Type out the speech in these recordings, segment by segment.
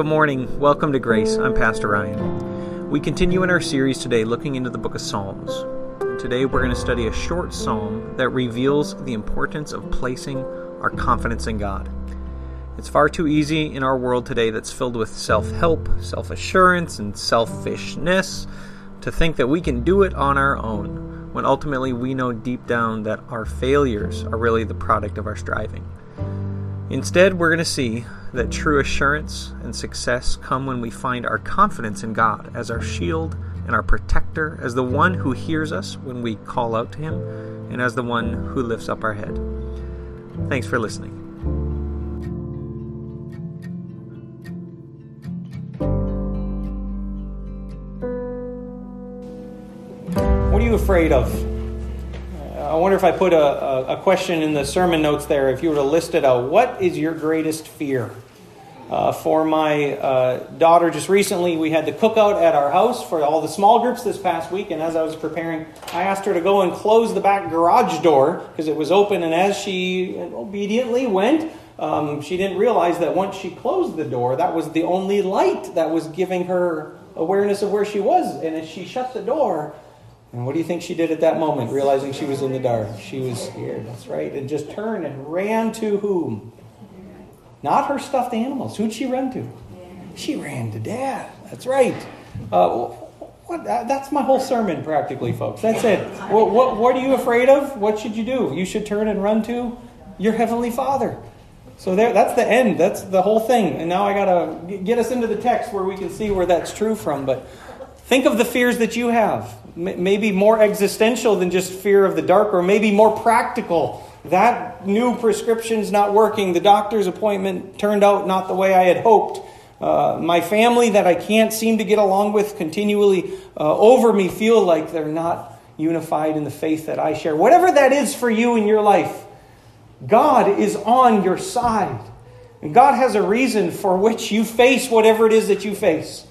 Good morning. Welcome to Grace. I'm Pastor Ryan. We continue in our series today looking into the book of Psalms. Today we're going to study a short psalm that reveals the importance of placing our confidence in God. It's far too easy in our world today that's filled with self help, self assurance, and selfishness to think that we can do it on our own, when ultimately we know deep down that our failures are really the product of our striving. Instead, we're going to see that true assurance and success come when we find our confidence in God as our shield and our protector, as the one who hears us when we call out to Him, and as the one who lifts up our head. Thanks for listening. What are you afraid of? I wonder if I put a, a, question in the sermon notes there, if you were to list it out. What is your greatest fear? Uh, for my uh, daughter, just recently, we had the cookout at our house for all the small groups this past week. And as I was preparing, I asked her to go and close the back garage door because it was open. And as she obediently went, um, she didn't realize that once she closed the door, that was the only light that was giving her awareness of where she was. And as she shut the door, and what do you think she did at that moment, realizing she was in the dark? She was scared, that's right, and just turned and ran to whom? Not her stuffed animals. Who'd she run to? She ran to dad. That's right. Uh, what, that's my whole sermon, practically, folks. That's it. What, what, what are you afraid of? What should you do? You should turn and run to your heavenly Father. So there, that's the end. That's the whole thing. And now I got to get us into the text where we can see where that's true from. But think of the fears that you have maybe more existential than just fear of the dark, or maybe more practical. That new prescription's not working. The doctor's appointment turned out not the way I had hoped. Uh, my family that I can't seem to get along with continually uh, over me feel like they're not unified in the faith that I share. Whatever that is for you in your life, God is on your side. And God has a reason for which you face whatever it is that you face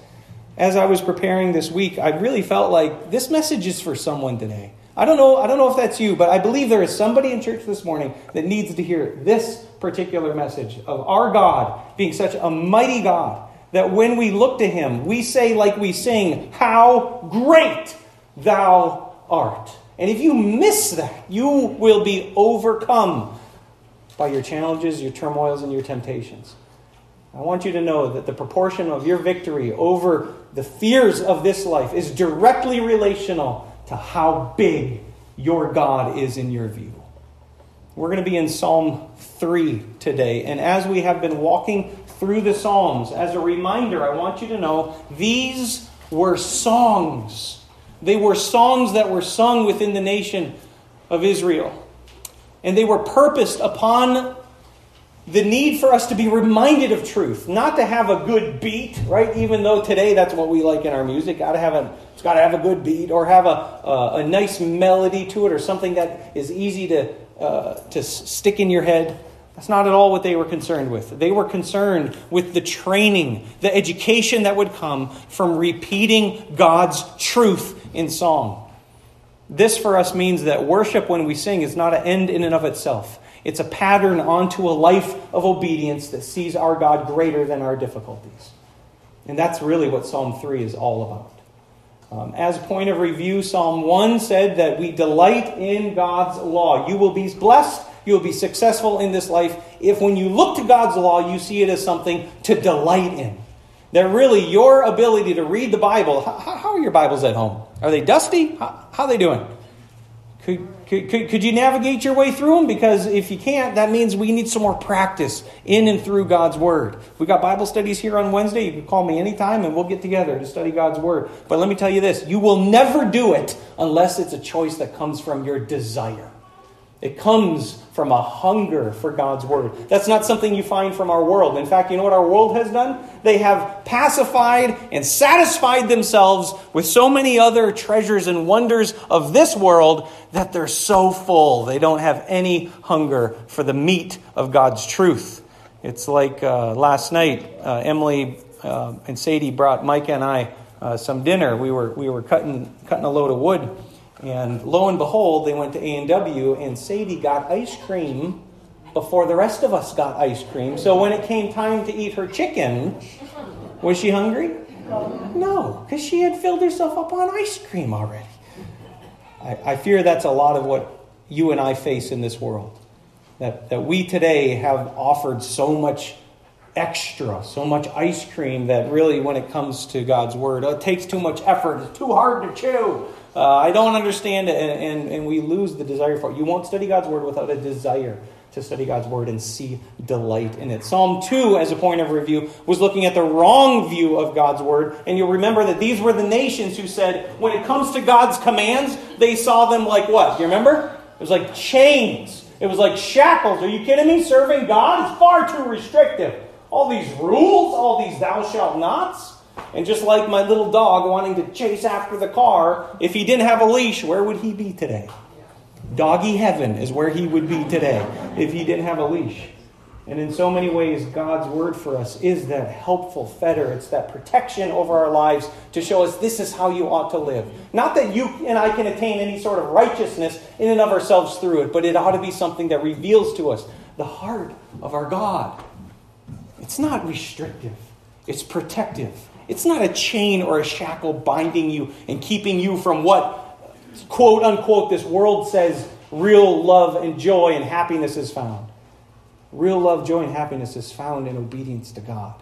as I was preparing this week, I really felt like this message is for someone today. I don't know, I don't know if that's you, but I believe there is somebody in church this morning that needs to hear this particular message of our God being such a mighty God that when we look to him, we say like we sing, "How great thou art." And if you miss that, you will be overcome by your challenges, your turmoils, and your temptations. I want you to know that the proportion of your victory over the fears of this life is directly relational to how big your God is in your view. We're going to be in Psalm 3 today. And as we have been walking through the Psalms, as a reminder, I want you to know these were songs. They were songs that were sung within the nation of Israel. And they were purposed upon the need for us to be reminded of truth, not to have a good beat, right? Even though today that's what we like in our music, got to have a it's got to have a good beat or have a, a, a nice melody to it or something that is easy to uh, to stick in your head. That's not at all what they were concerned with. They were concerned with the training, the education that would come from repeating God's truth in song. This for us means that worship when we sing is not an end in and of itself. It's a pattern onto a life of obedience that sees our God greater than our difficulties. And that's really what Psalm 3 is all about. Um, as point of review, Psalm 1 said that we delight in God's law. You will be blessed, you will be successful in this life if when you look to God's law, you see it as something to delight in. That really your ability to read the Bible, how, how are your Bibles at home? Are they dusty? How, how are they doing? Could, could, could, could you navigate your way through them? Because if you can't, that means we need some more practice in and through God's Word. We got Bible studies here on Wednesday. You can call me anytime and we'll get together to study God's Word. But let me tell you this you will never do it unless it's a choice that comes from your desire. It comes from a hunger for God's word. That's not something you find from our world. In fact, you know what our world has done? They have pacified and satisfied themselves with so many other treasures and wonders of this world that they're so full. They don't have any hunger for the meat of God's truth. It's like uh, last night, uh, Emily uh, and Sadie brought Micah and I uh, some dinner. We were, we were cutting, cutting a load of wood and lo and behold, they went to A&W and Sadie got ice cream before the rest of us got ice cream. So when it came time to eat her chicken, Was she hungry? No, because she had filled herself up on ice cream already. I, I fear that's a lot of what you and I face in this world. That, that we today have offered so much extra, so much ice cream that really, when it comes to God's Word, uh, it takes too much effort. It's too hard to chew. Uh, I don't understand it, and, and, and we lose the desire for it. You won't study God's Word without a desire to study God's Word and see delight in it. Psalm 2, as a point of review, was looking at the wrong view of God's Word. And you'll remember that these were the nations who said, when it comes to God's commands, they saw them like what? Do you remember? It was like chains. It was like shackles. Are you kidding me? Serving God is far too restrictive. All these rules, all these thou shalt nots. And just like my little dog wanting to chase after the car, if he didn't have a leash, where would he be today? Doggy heaven is where he would be today if he didn't have a leash. And in so many ways, God's word for us is that helpful fetter. It's that protection over our lives to show us this is how you ought to live. Not that you and I can attain any sort of righteousness in and of ourselves through it, but it ought to be something that reveals to us the heart of our God. It's not restrictive, it's protective. It's not a chain or a shackle binding you and keeping you from what, quote unquote, this world says real love and joy and happiness is found. Real love, joy, and happiness is found in obedience to God.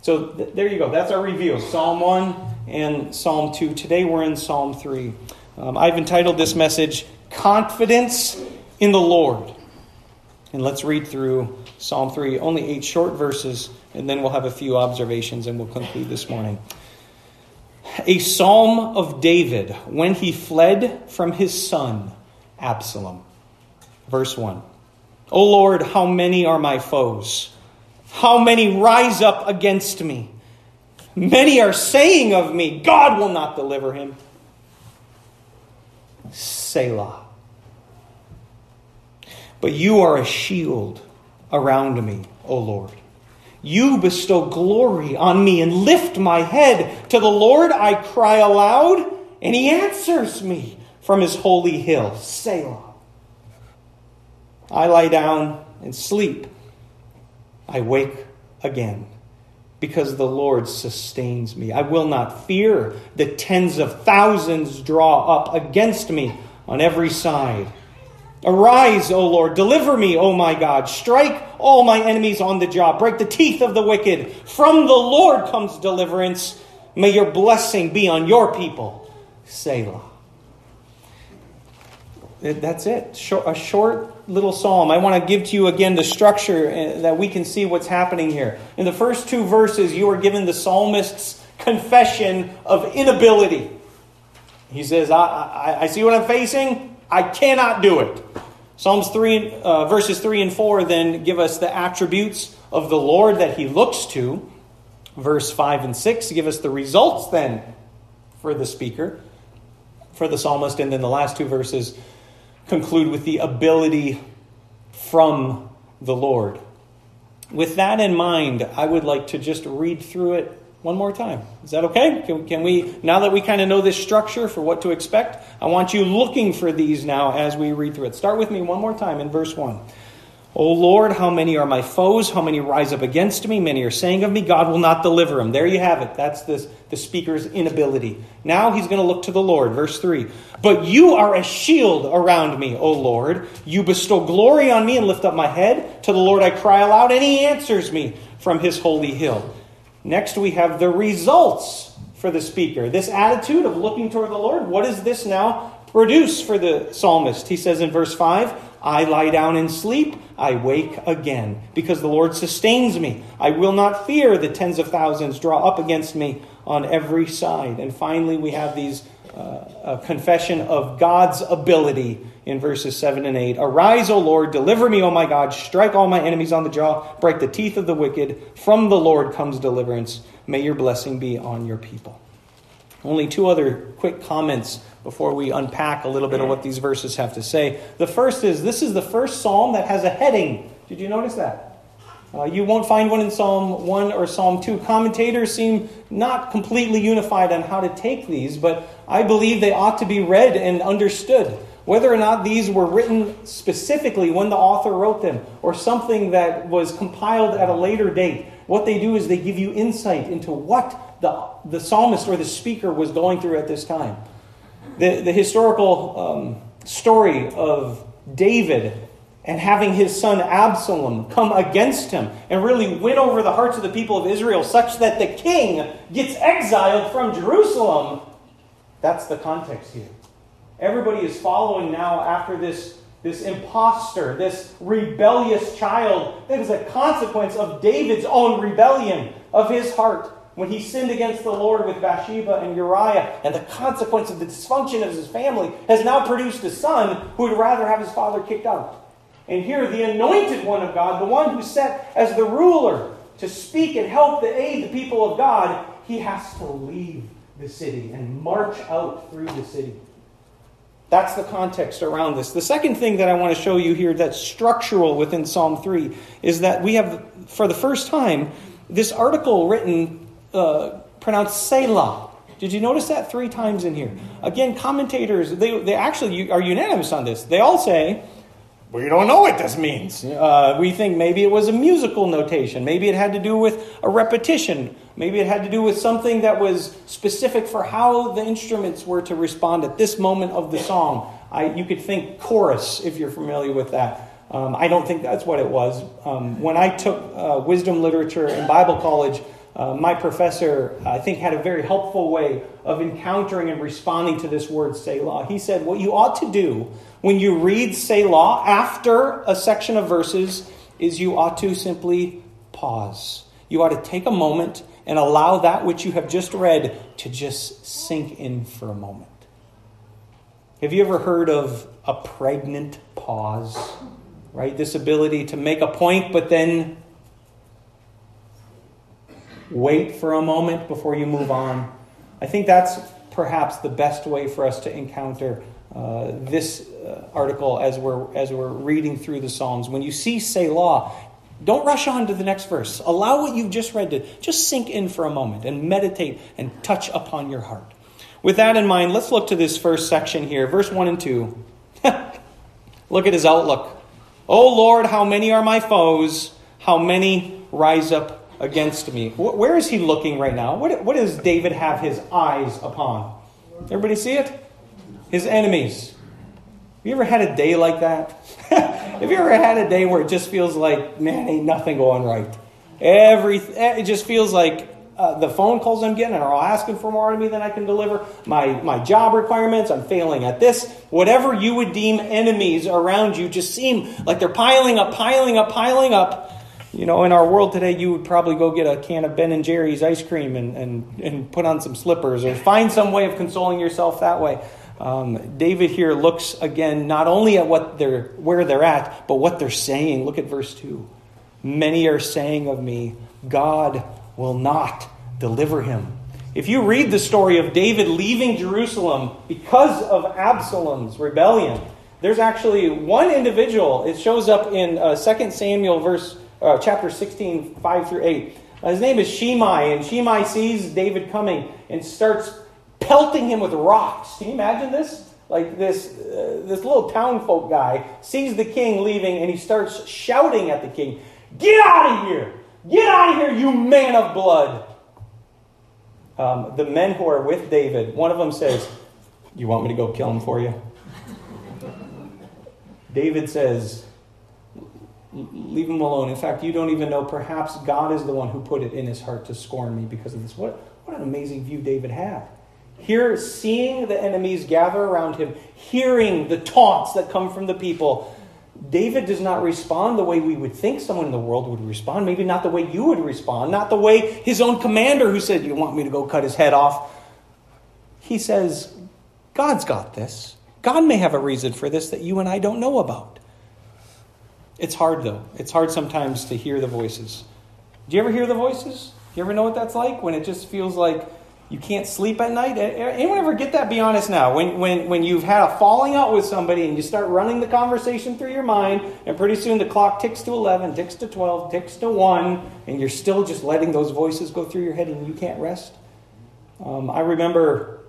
So th- there you go. That's our review Psalm 1 and Psalm 2. Today we're in Psalm 3. Um, I've entitled this message, Confidence in the Lord. And let's read through Psalm 3, only eight short verses, and then we'll have a few observations and we'll conclude this morning. A psalm of David when he fled from his son, Absalom. Verse 1. O Lord, how many are my foes? How many rise up against me? Many are saying of me, God will not deliver him. Selah. But you are a shield around me, O Lord. You bestow glory on me and lift my head. To the Lord I cry aloud, and he answers me from his holy hill. Selah. I lie down and sleep. I wake again because the Lord sustains me. I will not fear. The tens of thousands draw up against me on every side. Arise, O Lord, deliver me, O my God. Strike all my enemies on the jaw. Break the teeth of the wicked. From the Lord comes deliverance. May your blessing be on your people. Selah. That's it. A short little psalm. I want to give to you again the structure uh, that we can see what's happening here. In the first two verses, you are given the psalmist's confession of inability. He says, I, I, I see what I'm facing. I cannot do it. Psalms 3, uh, verses 3 and 4 then give us the attributes of the Lord that he looks to. Verse 5 and 6 give us the results then for the speaker, for the psalmist. And then the last two verses conclude with the ability from the Lord. With that in mind, I would like to just read through it one more time. Is that okay? Can, can we, now that we kind of know this structure for what to expect, I want you looking for these now as we read through it. Start with me one more time in verse 1. O Lord, how many are my foes? How many rise up against me? Many are saying of me, God will not deliver him. There you have it. That's this, the speaker's inability. Now he's going to look to the Lord. Verse 3. But you are a shield around me, O Lord. You bestow glory on me and lift up my head. To the Lord I cry aloud, and he answers me from his holy hill. Next, we have the results for the speaker. This attitude of looking toward the Lord, what does this now produce for the psalmist? He says in verse 5 I lie down and sleep, I wake again, because the Lord sustains me. I will not fear the tens of thousands draw up against me on every side. And finally, we have these uh, confession of God's ability in verses 7 and 8. Arise, O Lord, deliver me, O my God, strike all my enemies on the jaw, break the teeth of the wicked. From the Lord comes deliverance. May your blessing be on your people. Only two other quick comments before we unpack a little bit of what these verses have to say. The first is this is the first psalm that has a heading. Did you notice that? Uh, you won't find one in Psalm 1 or Psalm 2. Commentators seem not completely unified on how to take these, but I believe they ought to be read and understood. Whether or not these were written specifically when the author wrote them or something that was compiled at a later date. What they do is they give you insight into what the, the psalmist or the speaker was going through at this time. The, the historical um, story of David and having his son Absalom come against him and really win over the hearts of the people of Israel such that the king gets exiled from Jerusalem. That's the context here. Everybody is following now after this, this impostor, this rebellious child that is a consequence of David's own rebellion of his heart when he sinned against the Lord with Bathsheba and Uriah, and the consequence of the dysfunction of his family has now produced a son who would rather have his father kicked out. And here, the anointed one of God, the one who's set as the ruler to speak and help to aid the people of God, he has to leave the city and march out through the city. That's the context around this. The second thing that I want to show you here that's structural within Psalm 3 is that we have, for the first time, this article written, uh, pronounced Selah. Did you notice that three times in here? Again, commentators, they, they actually are unanimous on this. They all say, we don't know what this means. Uh, we think maybe it was a musical notation. Maybe it had to do with a repetition. Maybe it had to do with something that was specific for how the instruments were to respond at this moment of the song. I, you could think chorus if you're familiar with that. Um, I don't think that's what it was. Um, when I took uh, wisdom literature in Bible college, uh, my professor, I think, had a very helpful way of encountering and responding to this word Selah. He said, What you ought to do when you read Selah after a section of verses is you ought to simply pause. You ought to take a moment and allow that which you have just read to just sink in for a moment. Have you ever heard of a pregnant pause? Right? This ability to make a point, but then wait for a moment before you move on. I think that's perhaps the best way for us to encounter uh, this uh, article as we're, as we're reading through the Psalms. When you see Selah, don't rush on to the next verse. Allow what you've just read to just sink in for a moment and meditate and touch upon your heart. With that in mind, let's look to this first section here, verse 1 and 2. look at his outlook. O Lord, how many are my foes? How many rise up against me? Where is he looking right now? What, what does David have his eyes upon? Everybody see it? his enemies. Have you ever had a day like that? Have you ever had a day where it just feels like, man, ain't nothing going right? Every, it just feels like uh, the phone calls I'm getting are all asking for more of me than I can deliver. My, my job requirements, I'm failing at this. Whatever you would deem enemies around you just seem like they're piling up, piling up, piling up. You know, in our world today, you would probably go get a can of Ben and Jerry's ice cream and, and, and put on some slippers or find some way of consoling yourself that way. Um, David here looks again not only at what they're where they're at, but what they're saying. Look at verse two. Many are saying of me, God will not deliver him. If you read the story of David leaving Jerusalem because of Absalom's rebellion, there's actually one individual. It shows up in uh, 2 Samuel verse uh, chapter 16, 5 through 8. Uh, his name is Shimei, and Shimei sees David coming and starts pelting him with rocks. Can you imagine this? Like this, uh, this little townfolk guy sees the king leaving and he starts shouting at the king, Get out of here! Get out of here, you man of blood! Um, the men who are with David, one of them says, You want me to go kill him for you? David says, Leave him alone. In fact, you don't even know. Perhaps God is the one who put it in his heart to scorn me because of this. What, what an amazing view David had. Here, seeing the enemies gather around him, hearing the taunts that come from the people, David does not respond the way we would think someone in the world would respond. Maybe not the way you would respond, not the way his own commander who said, You want me to go cut his head off? He says, God's got this. God may have a reason for this that you and I don't know about. It's hard, though. It's hard sometimes to hear the voices. Do you ever hear the voices? Do you ever know what that's like? When it just feels like you can't sleep at night. Anyone ever get that? Be honest now. When, when, when you've had a falling out with somebody and you start running the conversation through your mind, and pretty soon the clock ticks to 11, ticks to 12, ticks to 1, and you're still just letting those voices go through your head and you can't rest. Um, I remember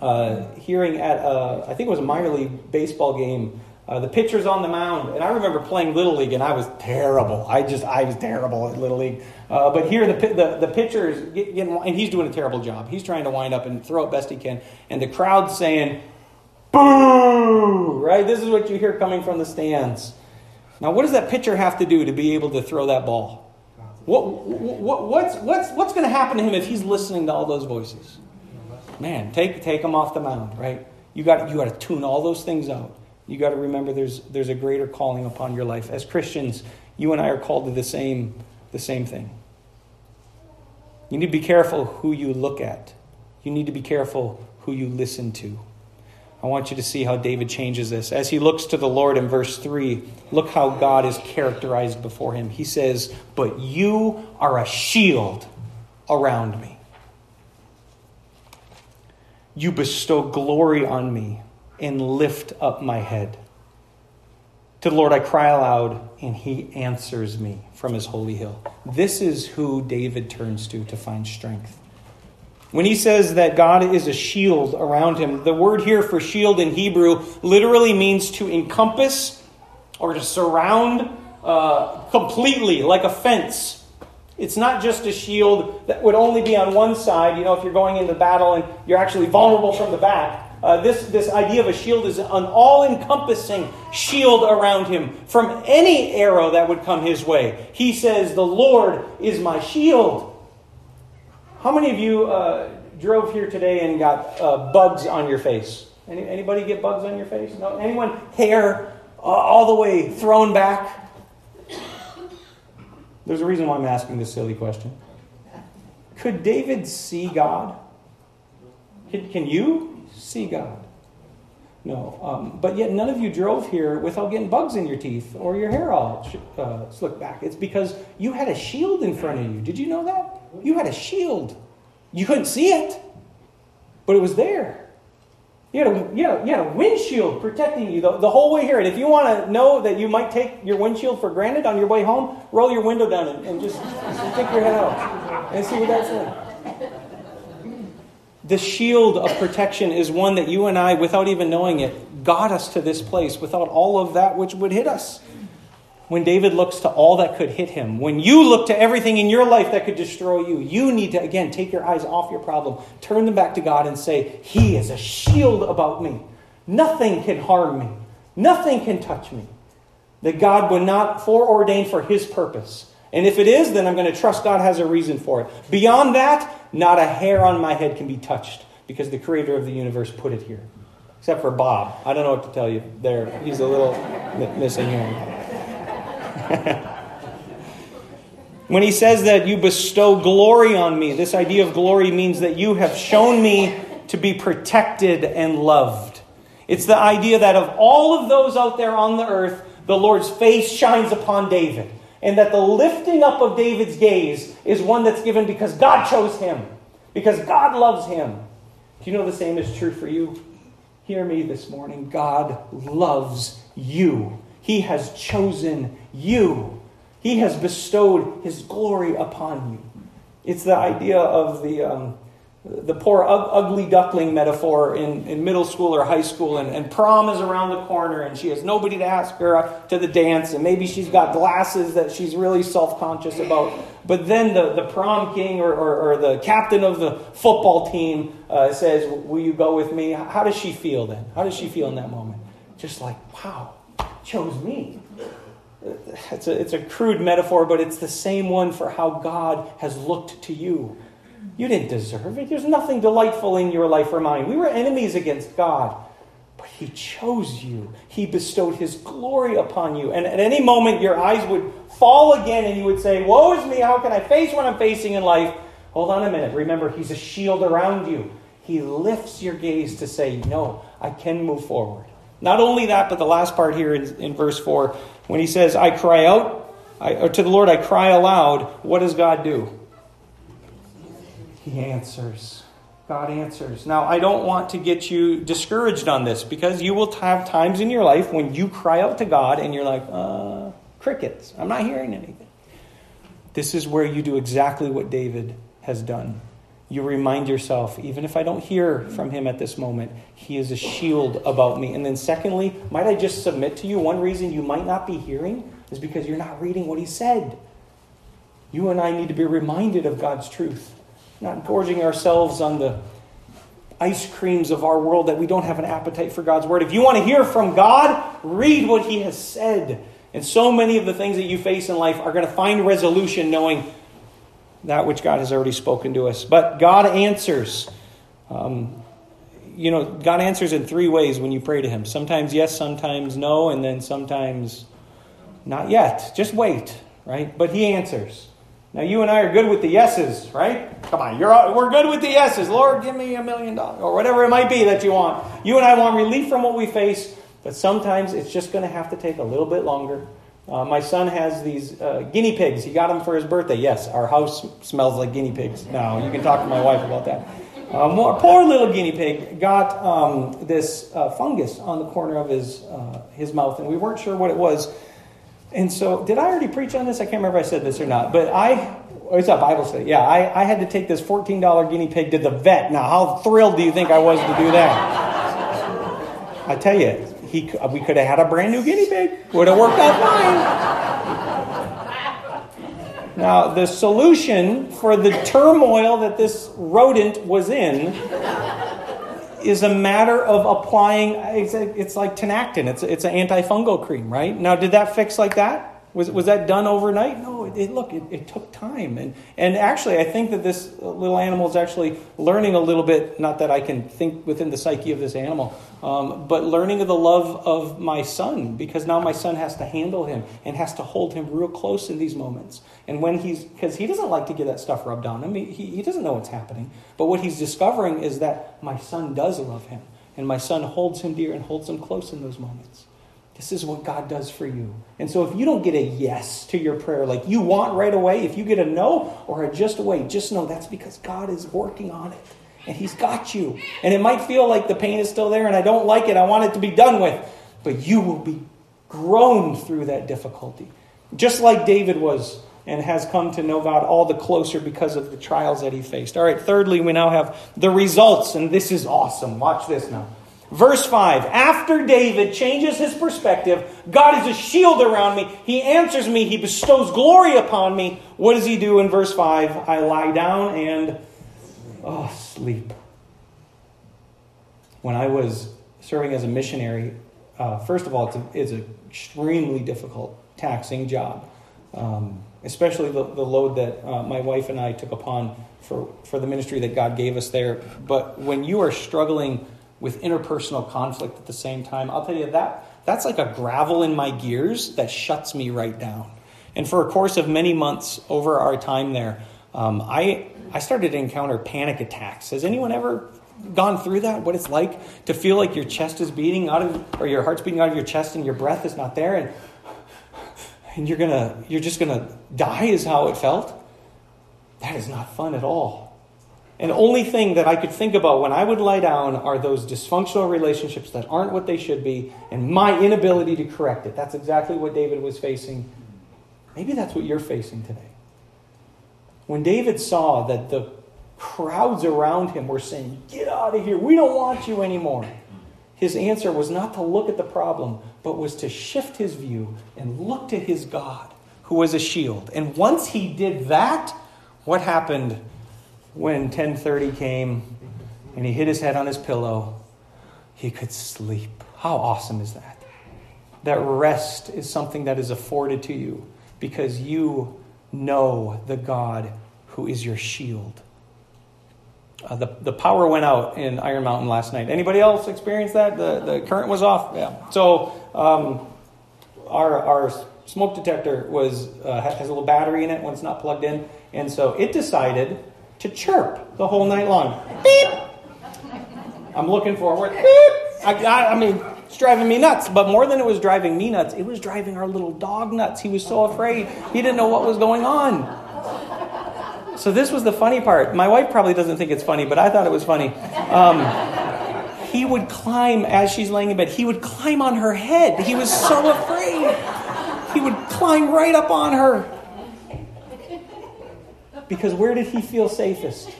uh, hearing at, a, I think it was a minor league baseball game, uh, the pitcher's on the mound. And I remember playing Little League, and I was terrible. I just, I was terrible at Little League. Uh, but here, the, the, the pitcher is getting, and he's doing a terrible job. He's trying to wind up and throw it best he can. And the crowd's saying, boo, right? This is what you hear coming from the stands. Now, what does that pitcher have to do to be able to throw that ball? What, what, what's what's, what's going to happen to him if he's listening to all those voices? Man, take, take him off the mound, right? You got, you got to tune all those things out. You got to remember there's, there's a greater calling upon your life. As Christians, you and I are called to the same, the same thing. You need to be careful who you look at. You need to be careful who you listen to. I want you to see how David changes this. As he looks to the Lord in verse 3, look how God is characterized before him. He says, But you are a shield around me. You bestow glory on me and lift up my head. To the Lord I cry aloud, and he answers me from his holy hill. This is who David turns to to find strength. When he says that God is a shield around him, the word here for shield in Hebrew literally means to encompass or to surround uh, completely, like a fence. It's not just a shield that would only be on one side. You know, if you're going into battle and you're actually vulnerable from the back. Uh, this, this idea of a shield is an all encompassing shield around him from any arrow that would come his way. He says, The Lord is my shield. How many of you uh, drove here today and got uh, bugs on your face? Any, anybody get bugs on your face? No? Anyone hair uh, all the way thrown back? There's a reason why I'm asking this silly question. Could David see God? Can, can you see God? No. Um, but yet, none of you drove here without getting bugs in your teeth or your hair all uh, slicked back. It's because you had a shield in front of you. Did you know that? You had a shield. You couldn't see it, but it was there. You had a, you had, you had a windshield protecting you the, the whole way here. And if you want to know that you might take your windshield for granted on your way home, roll your window down and, and just stick your head out and see what that's like. The shield of protection is one that you and I, without even knowing it, got us to this place without all of that which would hit us when David looks to all that could hit him, when you look to everything in your life that could destroy you, you need to, again, take your eyes off your problem, turn them back to God, and say, He is a shield about me. Nothing can harm me, nothing can touch me. That God would not foreordain for His purpose. And if it is, then I'm going to trust God has a reason for it. Beyond that, not a hair on my head can be touched because the creator of the universe put it here. Except for Bob. I don't know what to tell you there. He's a little missing here. when he says that you bestow glory on me, this idea of glory means that you have shown me to be protected and loved. It's the idea that of all of those out there on the earth, the Lord's face shines upon David. And that the lifting up of David's gaze is one that's given because God chose him, because God loves him. Do you know the same is true for you? Hear me this morning. God loves you. He has chosen you. He has bestowed His glory upon you. It's the idea of the, um, the poor ugly duckling metaphor in, in middle school or high school, and, and prom is around the corner, and she has nobody to ask her to the dance, and maybe she's got glasses that she's really self conscious about. But then the, the prom king or, or, or the captain of the football team uh, says, Will you go with me? How does she feel then? How does she feel in that moment? Just like, wow, chose me. It's a, it's a crude metaphor, but it's the same one for how God has looked to you. You didn't deserve it. There's nothing delightful in your life or mine. We were enemies against God, but He chose you. He bestowed His glory upon you. And at any moment, your eyes would fall again and you would say, Woe is me, how can I face what I'm facing in life? Hold on a minute. Remember, He's a shield around you. He lifts your gaze to say, No, I can move forward. Not only that, but the last part here in, in verse 4, when he says, I cry out, I, or to the Lord I cry aloud, what does God do? He answers. God answers. Now, I don't want to get you discouraged on this because you will have times in your life when you cry out to God and you're like, uh, crickets. I'm not hearing anything. This is where you do exactly what David has done you remind yourself, even if I don't hear from him at this moment, he is a shield about me. And then, secondly, might I just submit to you one reason you might not be hearing is because you're not reading what he said. You and I need to be reminded of God's truth, not gorging ourselves on the ice creams of our world that we don't have an appetite for God's word. If you want to hear from God, read what he has said. And so many of the things that you face in life are going to find resolution knowing that which God has already spoken to us. But God answers. Um, you know, God answers in three ways when you pray to Him. Sometimes yes, sometimes no, and then sometimes not yet. Just wait, right? But He answers. Now, you and I are good with the yeses, right? Come on, we're good with the yeses. Lord, give me a million dollars, or whatever it might be that you want. You and I want relief from what we face, but sometimes it's just going to have to take a little bit longer. Uh, my son has these uh, guinea pigs. He got them for his birthday. Yes, our house smells like guinea pigs. Now, you can talk to my wife about that. Um, poor little guinea pig got um, this uh, fungus on the corner of his, uh, his mouth, and we weren't sure what it was. And so, did I already preach on this? I can't remember if I said this or not. But I, oh, it's a Bible study. Yeah, I, I had to take this $14 guinea pig to the vet. Now, how thrilled do you think I was to do that? I tell you, he, we could have had a brand new guinea pig. Would have worked out fine. Now, the solution for the turmoil that this rodent was in is a matter of applying, it's, like Tinactin, it's, it's an antifungal cream, right? Now, did that fix like that? Was, was that done overnight? No, it, it look, it, it, took time. And, and actually, I think that this little animal is actually learning a little bit, not that I can think within the psyche of this animal, um, but learning of the love of my son, because now my son has to handle him and has to hold him real close in these moments. And when he's, because he doesn't like to get that stuff rubbed on him, he, he doesn't know what's happening. But what he's discovering is that my son does love him. And my son holds him dear and holds him close in those moments. This is what God does for you. And so if you don't get a yes to your prayer like you want right away, if you get a no or a just a wait, just know that's because God is working on it. And He's got you. And it might feel like the pain is still there and I don't like it. I want it to be done with. But you will be grown through that difficulty. Just like David was and has come to know God all the closer because of the trials that he faced. All right, thirdly, we now have the results, and this is awesome. Watch this now. Verse 5 After David changes his perspective, God is a shield around me. He answers me. He bestows glory upon me. What does he do in verse 5? I lie down and oh, sleep. When I was serving as a missionary, uh, first of all, it's, a, it's an extremely difficult, taxing job, um, especially the, the, load that uh, my wife and I took upon for, for the ministry that God gave us there. But when you are struggling, with interpersonal conflict at the same time, I'll tell you that that's like a gravel in my gears that shuts me right down. And for a course of many months over our time there, um, I I started to encounter panic attacks. Has anyone ever gone through that? What it's like to feel like your chest is beating out of, or your heart's beating out of your chest, and your breath is not there, and and you're gonna you're just gonna die is how it felt. That is not fun at all. And only thing that I could think about when I would lie down are those dysfunctional relationships that aren't what they should be and my inability to correct it. That's exactly what David was facing. Maybe that's what you're facing today. When David saw that the crowds around him were saying, Get out of here, we don't want you anymore. His answer was not to look at the problem, but was to shift his view and look to his God, who was a shield. And once he did that, what happened when 10:30 came and he hit his head on his pillow, he could sleep. How awesome is that? That rest is something that is afforded to you because you know the God who is your shield. Uh, the, the power went out in Iron Mountain last night. Anybody else experience that? The, the current was off? Yeah. So um, our, our smoke detector was, uh, has a little battery in it when it's not plugged in. And so it decided to chirp the whole night long. Beep. I'm looking forward. Beep. I, I, I mean, it's driving me nuts. But more than it was driving me nuts, it was driving our little dog nuts. He was so afraid. He didn't know what was going on. So this was the funny part. My wife probably doesn't think it's funny, but I thought it was funny. Um, he would climb as she's laying in bed. He would climb on her head. He was so afraid. He would climb right up on her. Because where did he feel safest?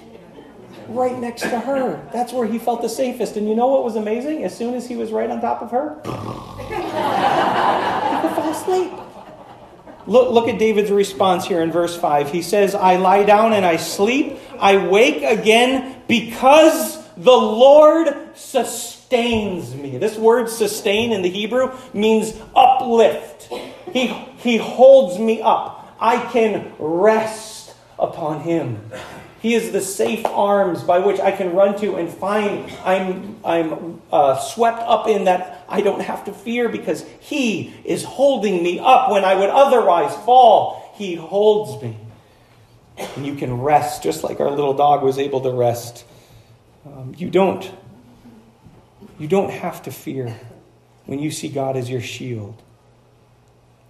right next to her. That's where he felt the safest. And you know what was amazing? As soon as he was right on top of her, he could fall asleep. Look, look at David's response here in verse 5. He says, I lie down and I sleep. I wake again because the Lord sustains me. This word sustain in the Hebrew means uplift. He, he holds me up. I can rest upon him. He is the safe arms by which I can run to and find I'm, I'm uh, swept up in that I don't have to fear because He is holding me up when I would otherwise fall. He holds me. And you can rest just like our little dog was able to rest. Um, you don't. You don't have to fear when you see God as your shield.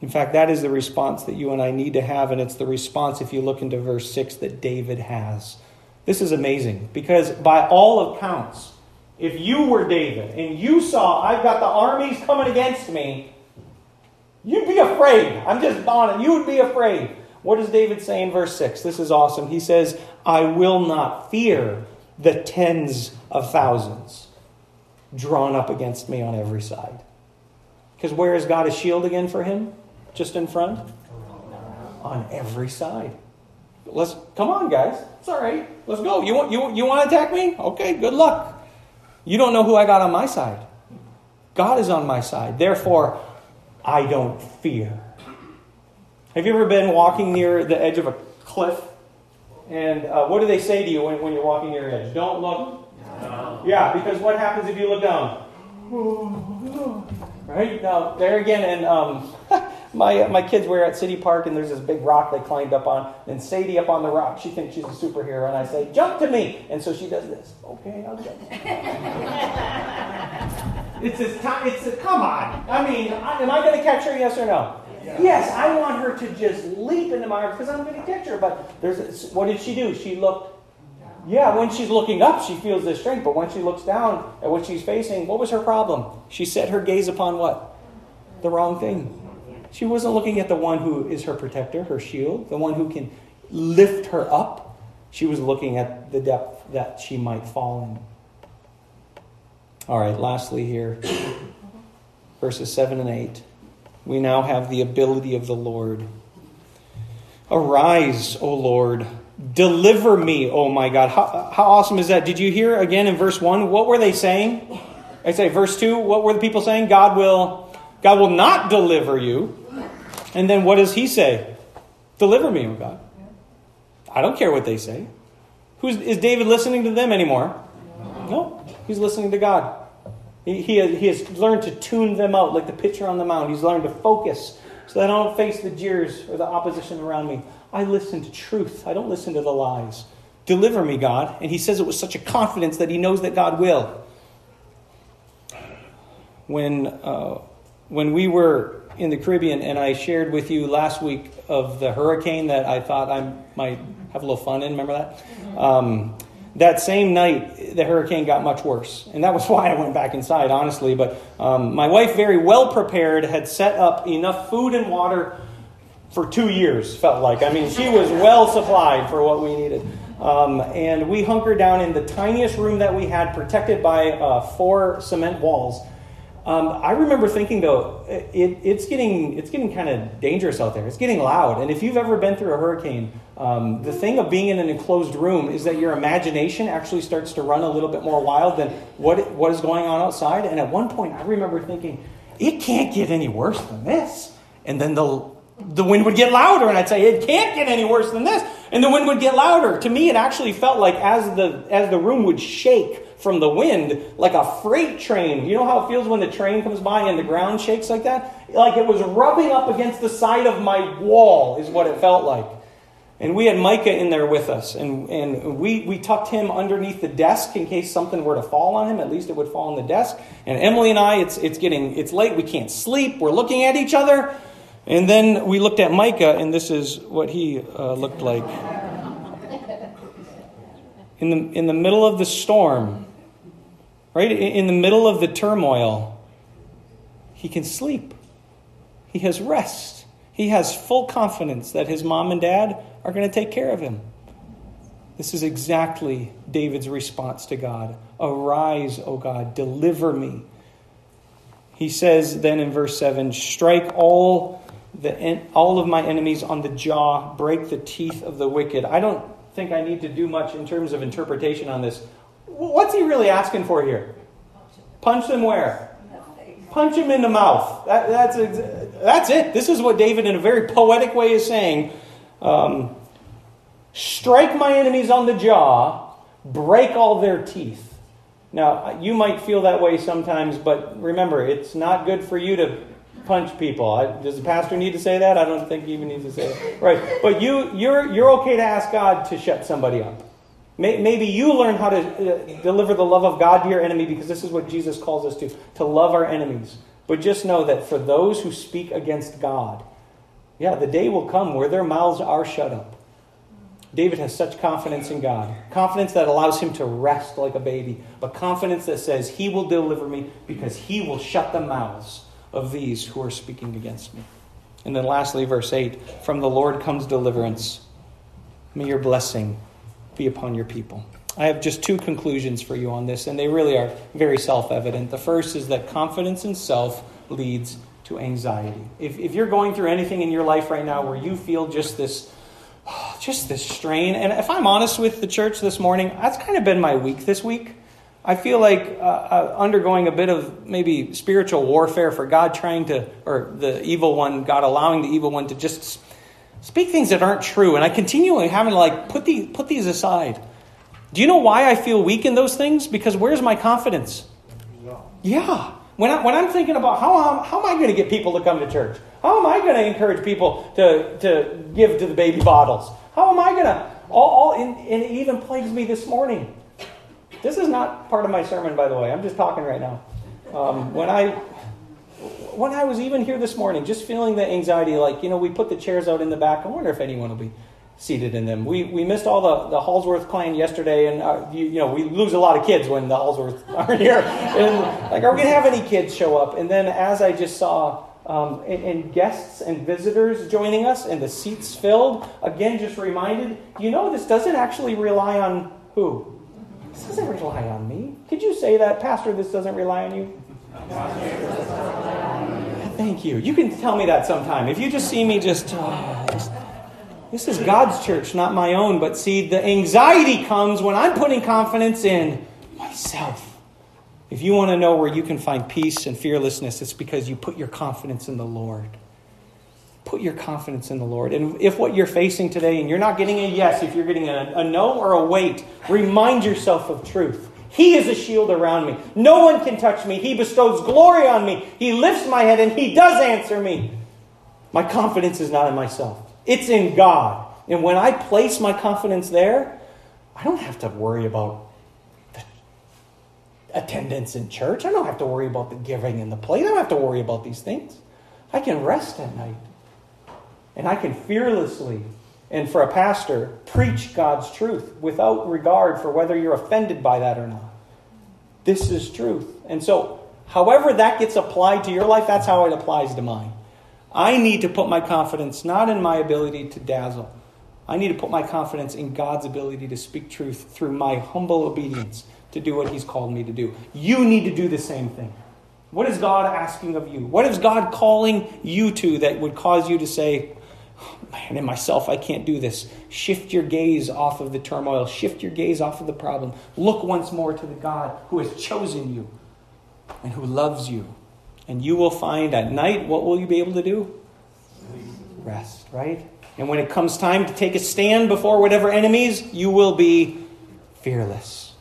In fact, that is the response that you and I need to have, and it's the response, if you look into verse 6, that David has. This is amazing because, by all accounts, if you were David and you saw, I've got the armies coming against me, you'd be afraid. I'm just on it. You would be afraid. What does David say in verse 6? This is awesome. He says, I will not fear the tens of thousands drawn up against me on every side. Because where is God a shield again for him? Just in front? On every side. Let's come on, guys. It's all right. Let's go. You want you you want to attack me? Okay, good luck. You don't know who I got on my side. God is on my side. Therefore, I don't fear. Have you ever been walking near the edge of a cliff? And uh, what do they say to you when, when you're walking near the edge? Don't look. No. Yeah, because what happens if you look down? Right now, there again, and um, my, uh, my kids were at City Park and there's this big rock they climbed up on. And Sadie up on the rock, she thinks she's a superhero. And I say, jump to me. And so she does this. Okay, I'll jump. it's a time, it's a, come on. I mean, am I going to catch her, yes or no? Yeah. Yes, I want her to just leap into my arms because I'm going to catch her. But there's, what did she do? She looked yeah, when she's looking up, she feels the strength. But when she looks down at what she's facing, what was her problem? She set her gaze upon what? The wrong thing. She wasn't looking at the one who is her protector, her shield, the one who can lift her up. She was looking at the depth that she might fall in. All right, lastly, here, verses 7 and 8. We now have the ability of the Lord. Arise, O Lord. Deliver me, oh my God. How, how awesome is that? Did you hear again in verse 1? What were they saying? I say, verse 2, what were the people saying? God will, God will not deliver you. And then what does he say? Deliver me, O God. I don't care what they say. Who's, is David listening to them anymore? No. He's listening to God. He, he, has, he has learned to tune them out like the pitcher on the mound. He's learned to focus so that I don't face the jeers or the opposition around me. I listen to truth. I don't listen to the lies. Deliver me, God. And he says it with such a confidence that he knows that God will. When, uh, when we were in the Caribbean, and I shared with you last week of the hurricane that I thought I might have a little fun in. Remember that? Um, that same night, the hurricane got much worse. And that was why I went back inside, honestly. But um, my wife, very well prepared, had set up enough food and water for two years, felt like. I mean, she was well supplied for what we needed. Um, and we hunkered down in the tiniest room that we had, protected by uh, four cement walls. Um, I remember thinking though, it, it's getting it's getting kind of dangerous out there. It's getting loud, and if you've ever been through a hurricane, um, the thing of being in an enclosed room is that your imagination actually starts to run a little bit more wild than what what is going on outside. And at one point, I remember thinking, it can't get any worse than this. And then the the wind would get louder, and I'd say it can't get any worse than this. And the wind would get louder. To me, it actually felt like as the as the room would shake from the wind like a freight train. You know how it feels when the train comes by and the ground shakes like that? Like it was rubbing up against the side of my wall, is what it felt like. And we had Micah in there with us, and, and we, we tucked him underneath the desk in case something were to fall on him. At least it would fall on the desk. And Emily and I, it's, it's getting it's late. We can't sleep. We're looking at each other. And then we looked at Micah, and this is what he uh, looked like. In the, in the middle of the storm, right? In the middle of the turmoil, he can sleep. He has rest. He has full confidence that his mom and dad are going to take care of him. This is exactly David's response to God Arise, O God, deliver me. He says then in verse 7 Strike all, the, all of my enemies on the jaw, break the teeth of the wicked. I don't think I need to do much in terms of interpretation on this. What's he really asking for here? Punch them where? Punch him in the mouth. That, that's, that's it. This is what David, in a very poetic way, is saying. Um, strike my enemies on the jaw, break all their teeth. Now, you might feel that way sometimes, but remember, it's not good for you to punch people. I, does the pastor need to say that? I don't think he even needs to say it. Right. But you, you're, you're okay to ask God to shut somebody up. Maybe you learn how to uh, deliver the love of God to your enemy because this is what Jesus calls us to, to love our enemies. But just know that for those who speak against God, yeah, the day will come where their mouths are shut up. David has such confidence in God. Confidence that allows him to rest like a baby, but confidence that says, He will deliver me because He will shut the mouths of these who are speaking against me. And then lastly, verse 8 From the Lord comes deliverance. May your blessing be upon your people. I have just two conclusions for you on this, and they really are very self evident. The first is that confidence in self leads to anxiety. If, if you're going through anything in your life right now where you feel just this just this strain. And if I'm honest with the church this morning, that's kind of been my week this week. I feel like uh, uh, undergoing a bit of maybe spiritual warfare for God trying to, or the evil one, God allowing the evil one to just speak things that aren't true. And I continually having to like put, the, put these aside. Do you know why I feel weak in those things? Because where's my confidence? Yeah. When, I, when I'm thinking about how, how, am I going to get people to come to church? How am I going to encourage people to, to give to the baby bottles? How am I going to? All, all and, and it even plagues me this morning. This is not part of my sermon, by the way. I'm just talking right now. Um, when I when I was even here this morning, just feeling the anxiety, like you know, we put the chairs out in the back. I wonder if anyone will be seated in them. We, we missed all the, the Halsworth clan yesterday, and uh, you, you, know we lose a lot of kids when the Halsworth aren't here. And like, are we gonna have any kids show up? And then as I just saw um, and, and, guests and visitors joining us, and the seats filled, again, just reminded, you know, this doesn't actually rely on who? This doesn't rely on me. Could you say that, Pastor? This doesn't rely on you. Thank you. You can tell me that sometime. If you just see me just, uh, just this is God's church, not my own. But see, the anxiety comes when I'm putting confidence in myself. If you want to know where you can find peace and fearlessness, it's because you put your confidence in the Lord. Put your confidence in the Lord. And if what you're facing today and you're not getting a yes, if you're getting a, a no or a wait, remind yourself of truth. He is a shield around me. No one can touch me. He bestows glory on me. He lifts my head and He does answer me. My confidence is not in myself. It's in God. And when I place my confidence there, I don't have to worry about the attendance in church. I don't have to worry about the giving and the plate. I don't have to worry about these things. I can rest at night. And I can fearlessly, and for a pastor, preach God's truth without regard for whether you're offended by that or not. This is truth. And so, however that gets applied to your life, that's how it applies to mine. I need to put my confidence not in my ability to dazzle. I need to put my confidence in God's ability to speak truth through my humble obedience to do what He's called me to do. You need to do the same thing. What is God asking of you? What is God calling you to that would cause you to say, man, in myself, I can't do this? Shift your gaze off of the turmoil, shift your gaze off of the problem. Look once more to the God who has chosen you and who loves you and you will find at night, what will you be able to do? Rest, right? And when it comes time to take a stand before whatever enemies, you will be fearless.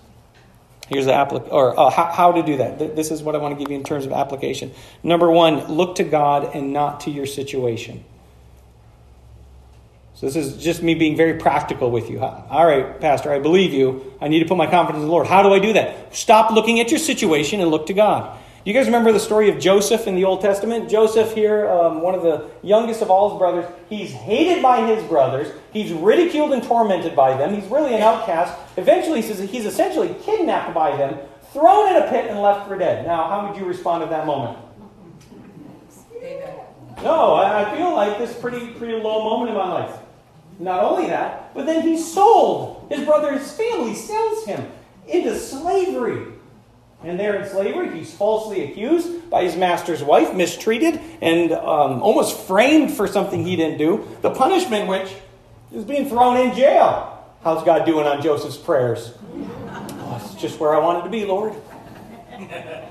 Here's the applic- or uh, how, how to do that. This is what I want to give you in terms of application. Number one, look to God and not to your situation. So this is just me being very practical with you. All right, Pastor, I believe you. I need to put my confidence in the Lord. How do I do that? Stop looking at your situation and look to God. You guys remember the story of Joseph in the Old Testament? Joseph, here, um, one of the youngest of all his brothers, he's hated by his brothers. He's ridiculed and tormented by them. He's really an outcast. Eventually, he says he's essentially kidnapped by them, thrown in a pit, and left for dead. Now, how would you respond at that moment? No, I feel like this pretty pretty low moment in my life. Not only that, but then he's sold. His brother's family sells him into slavery. And there in slavery, he's falsely accused by his master's wife, mistreated, and um, almost framed for something he didn't do. The punishment, which is being thrown in jail. How's God doing on Joseph's prayers? Oh, it's just where I wanted to be, Lord.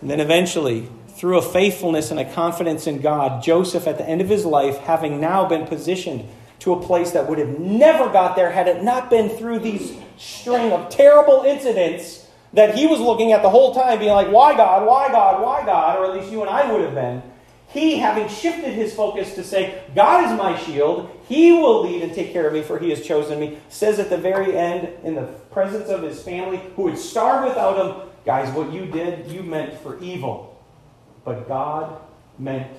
And then eventually, through a faithfulness and a confidence in God, Joseph, at the end of his life, having now been positioned to a place that would have never got there had it not been through these string of terrible incidents that he was looking at the whole time, being like, Why God? Why God? Why God? Or at least you and I would have been. He, having shifted his focus to say, God is my shield, he will lead and take care of me, for he has chosen me, says at the very end, in the presence of his family, who would starve without him, Guys, what you did, you meant for evil, but God meant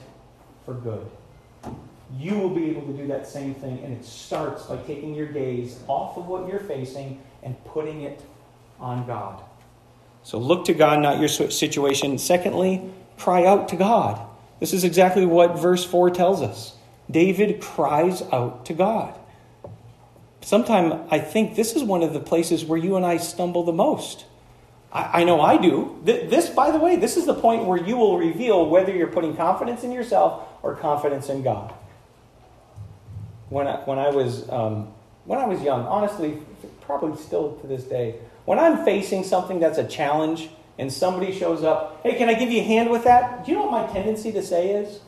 for good. You will be able to do that same thing, and it starts by taking your gaze off of what you're facing and putting it on God. So look to God, not your situation. Secondly, cry out to God. This is exactly what verse 4 tells us. David cries out to God. Sometimes I think this is one of the places where you and I stumble the most. I, I know I do. This, by the way, this is the point where you will reveal whether you're putting confidence in yourself or confidence in God. When I, when I was um, when I was young, honestly, probably still to this day, when I'm facing something that's a challenge and somebody shows up, hey, can I give you a hand with that? Do you know what my tendency to say is?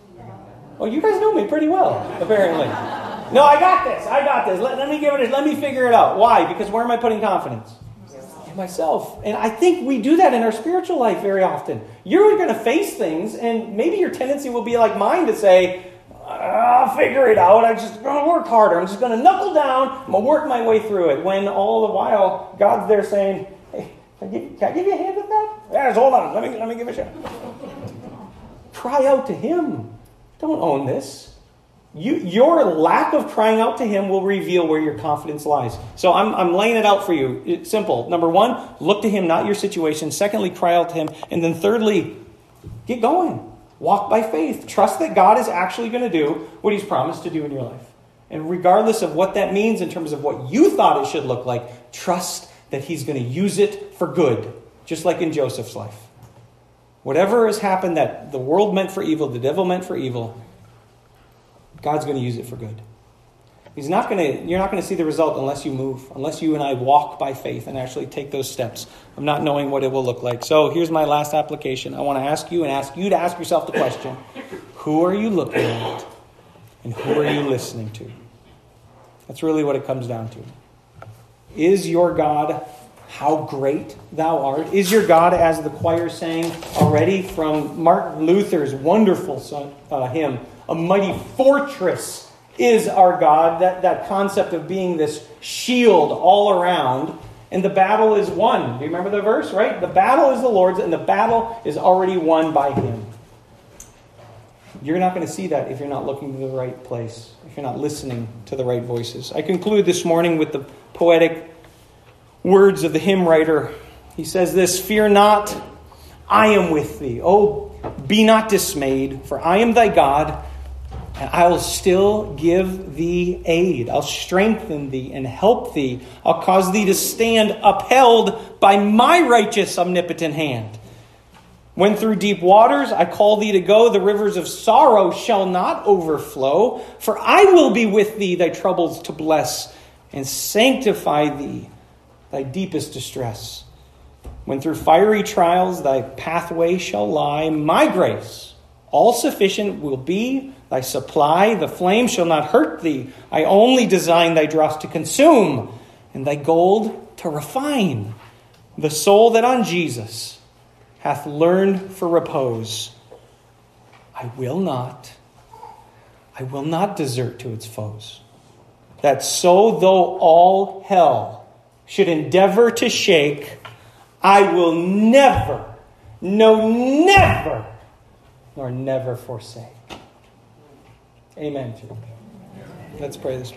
Oh, you guys know me pretty well, apparently. No, I got this. I got this. Let, let me give it. Let me figure it out. Why? Because where am I putting confidence? Myself. And I think we do that in our spiritual life very often. You're going to face things, and maybe your tendency will be like mine to say, I'll figure it out. I'm just going to work harder. I'm just going to knuckle down. I'm going to work my way through it. When all the while God's there saying, Hey, can I give, can I give you a hand with that? Yes, hold on. Let me, let me give it a shot. Cry out to Him. Don't own this. You, your lack of crying out to Him will reveal where your confidence lies. So I'm, I'm laying it out for you. It's simple. Number one, look to Him, not your situation. Secondly, cry out to Him. And then thirdly, get going. Walk by faith. Trust that God is actually going to do what He's promised to do in your life. And regardless of what that means in terms of what you thought it should look like, trust that He's going to use it for good, just like in Joseph's life. Whatever has happened that the world meant for evil, the devil meant for evil, God's going to use it for good. He's not going to, you're not going to see the result unless you move, unless you and I walk by faith and actually take those steps of not knowing what it will look like. So here's my last application. I want to ask you and ask you to ask yourself the question Who are you looking at? And who are you listening to? That's really what it comes down to. Is your God how great thou art? Is your God, as the choir sang already from Martin Luther's wonderful son, uh, hymn, a mighty fortress is our God, that, that concept of being this shield all around. And the battle is won. Do you remember the verse, right? The battle is the Lord's, and the battle is already won by Him. You're not going to see that if you're not looking to the right place, if you're not listening to the right voices. I conclude this morning with the poetic words of the hymn writer. He says this Fear not, I am with thee. Oh, be not dismayed, for I am thy God I will still give thee aid. I'll strengthen thee and help thee. I'll cause thee to stand upheld by my righteous, omnipotent hand. When through deep waters I call thee to go, the rivers of sorrow shall not overflow. For I will be with thee, thy troubles to bless, and sanctify thee, thy deepest distress. When through fiery trials thy pathway shall lie, my grace, all sufficient, will be thy supply. The flame shall not hurt thee. I only design thy dross to consume, and thy gold to refine. The soul that on Jesus hath learned for repose, I will not, I will not desert to its foes. That so though all hell should endeavor to shake, I will never, no, never, nor never forsake. Amen. Let's pray this.